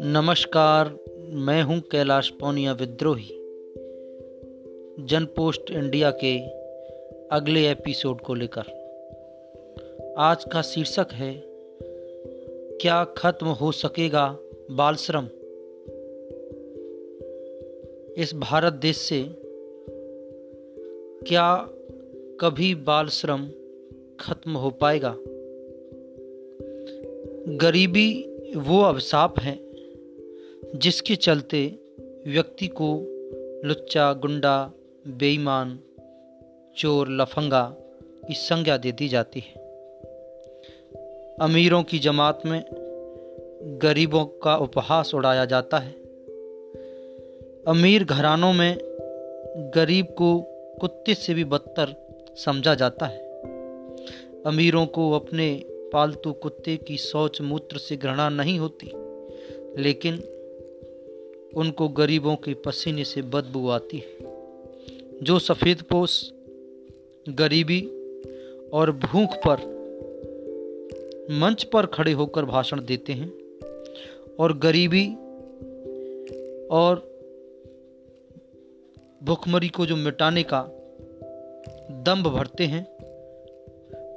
नमस्कार, मैं हूँ कैलाश पौनिया विद्रोही। जन पोस्ट इंडिया के अगले एपिसोड को लेकर। आज का शीर्षक है, क्या खत्म हो सकेगा बाल श्रम इस भारत देश से क्या कभी बाल श्रम खत्म हो पाएगा। गरीबी वो अभिशाप है, जिसके चलते व्यक्ति को लुच्चा, गुंडा, बेईमान, चोर, लफंगा की संज्ञा दे दी जाती है। अमीरों की जमात में गरीबों का उपहास उड़ाया जाता है। अमीर घरानों में गरीब को कुत्ते से भी बदतर समझा जाता है। अमीरों को अपने पालतू कुत्ते की शौच मूत्र से घृणा नहीं होती, लेकिन उनको गरीबों के पसीने से बदबू आती है। जो सफ़ेद पोष गरीबी और भूख पर मंच पर खड़े होकर भाषण देते हैं और गरीबी और भुखमरी को जो मिटाने का दम्भ भरते हैं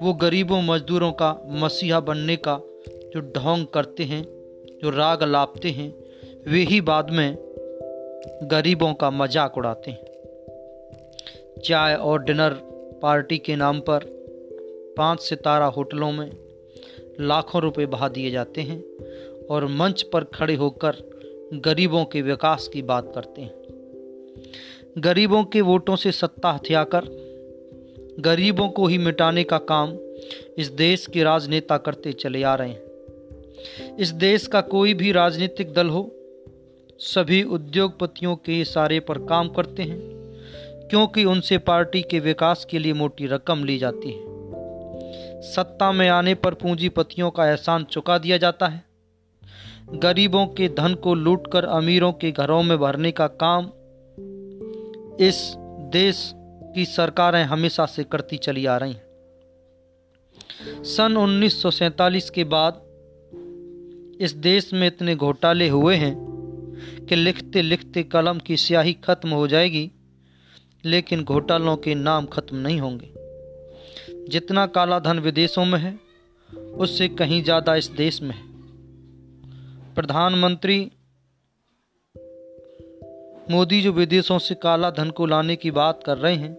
वो गरीबों मजदूरों का मसीहा बनने का जो ढोंग करते हैं, जो राग लापते हैं, वे ही बाद में गरीबों का मज़ाक उड़ाते हैं। चाय और डिनर पार्टी के नाम पर पाँच सितारा होटलों में लाखों रुपए बहा दिए जाते हैं और मंच पर खड़े होकर गरीबों के विकास की बात करते हैं। गरीबों के वोटों से सत्ता हथियाकर गरीबों को ही मिटाने का काम इस देश के राजनेता करते चले आ रहे हैं। इस देश का कोई भी राजनीतिक दल हो, सभी उद्योगपतियों के इशारे पर काम करते हैं, क्योंकि उनसे पार्टी के विकास के लिए मोटी रकम ली जाती है। सत्ता में आने पर पूंजीपतियों का एहसान चुका दिया जाता है। गरीबों के धन को लूटकर अमीरों के घरों में भरने का काम इस देश की सरकारें हमेशा से करती चली आ रही हैं। सन उन्नीस के बाद इस देश में इतने घोटाले हुए हैं कि लिखते लिखते कलम की स्याही खत्म हो जाएगी, लेकिन घोटालों के नाम खत्म नहीं होंगे। जितना काला धन विदेशों में है, उससे कहीं ज़्यादा इस देश में है। प्रधानमंत्री मोदी जो विदेशों से काला धन को लाने की बात कर रहे हैं,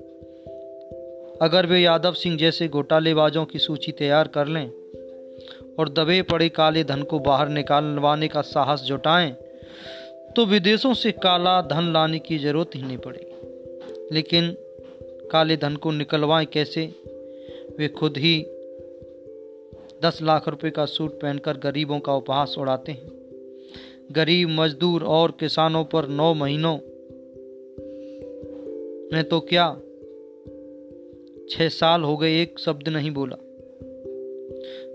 अगर वे यादव सिंह जैसे घोटालेबाजों की सूची तैयार कर लें और दबे पड़े काले धन को बाहर निकालवाने का साहस जुटाएँ तो विदेशों से काला धन लाने की ज़रूरत ही नहीं पड़ेगी। लेकिन काले धन को निकलवाएँ कैसे? वे खुद ही दस लाख रुपए का सूट पहनकर गरीबों का उपहास उड़ाते हैं। गरीब मजदूर और किसानों पर नौ महीनों में तो क्या छह साल हो गए एक शब्द नहीं बोला?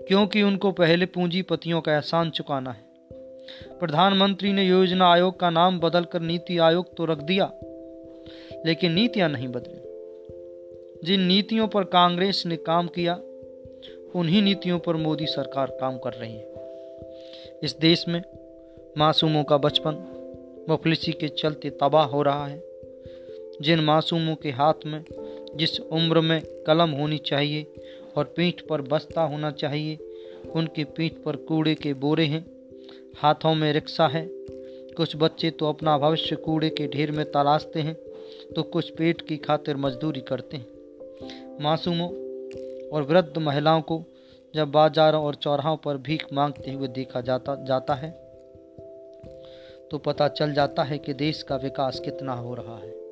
क्योंकि उनको पहले पूंजीपतियों का एहसान चुकाना है। प्रधानमंत्री ने योजना आयोग का नाम बदलकर नीति आयोग तो रख दिया, लेकिन नीतियाँ नहीं बदली। जिन नीतियों पर कांग्रेस ने काम किया, उन्हीं नीतियों पर मोदी सरकार काम कर रही है। इस देश में मासूमों का बचपन मुफलिसी के चलते तबाह हो रहा है। जिन मासूमों के हाथ में, जिस उम्र में कलम होनी चाहिए और पीठ पर बस्ता होना चाहिए, उनकी पीठ पर कूड़े के बोरे हैं, हाथों में रिक्शा है। कुछ बच्चे तो अपना भविष्य कूड़े के ढेर में तलाशते हैं तो कुछ पेट की खातिर मजदूरी करते हैं। मासूमों और वृद्ध महिलाओं को जब बाजारों और चौराहों पर भीख मांगते हुए देखा जाता जाता है तो पता चल जाता है कि देश का विकास कितना हो रहा है।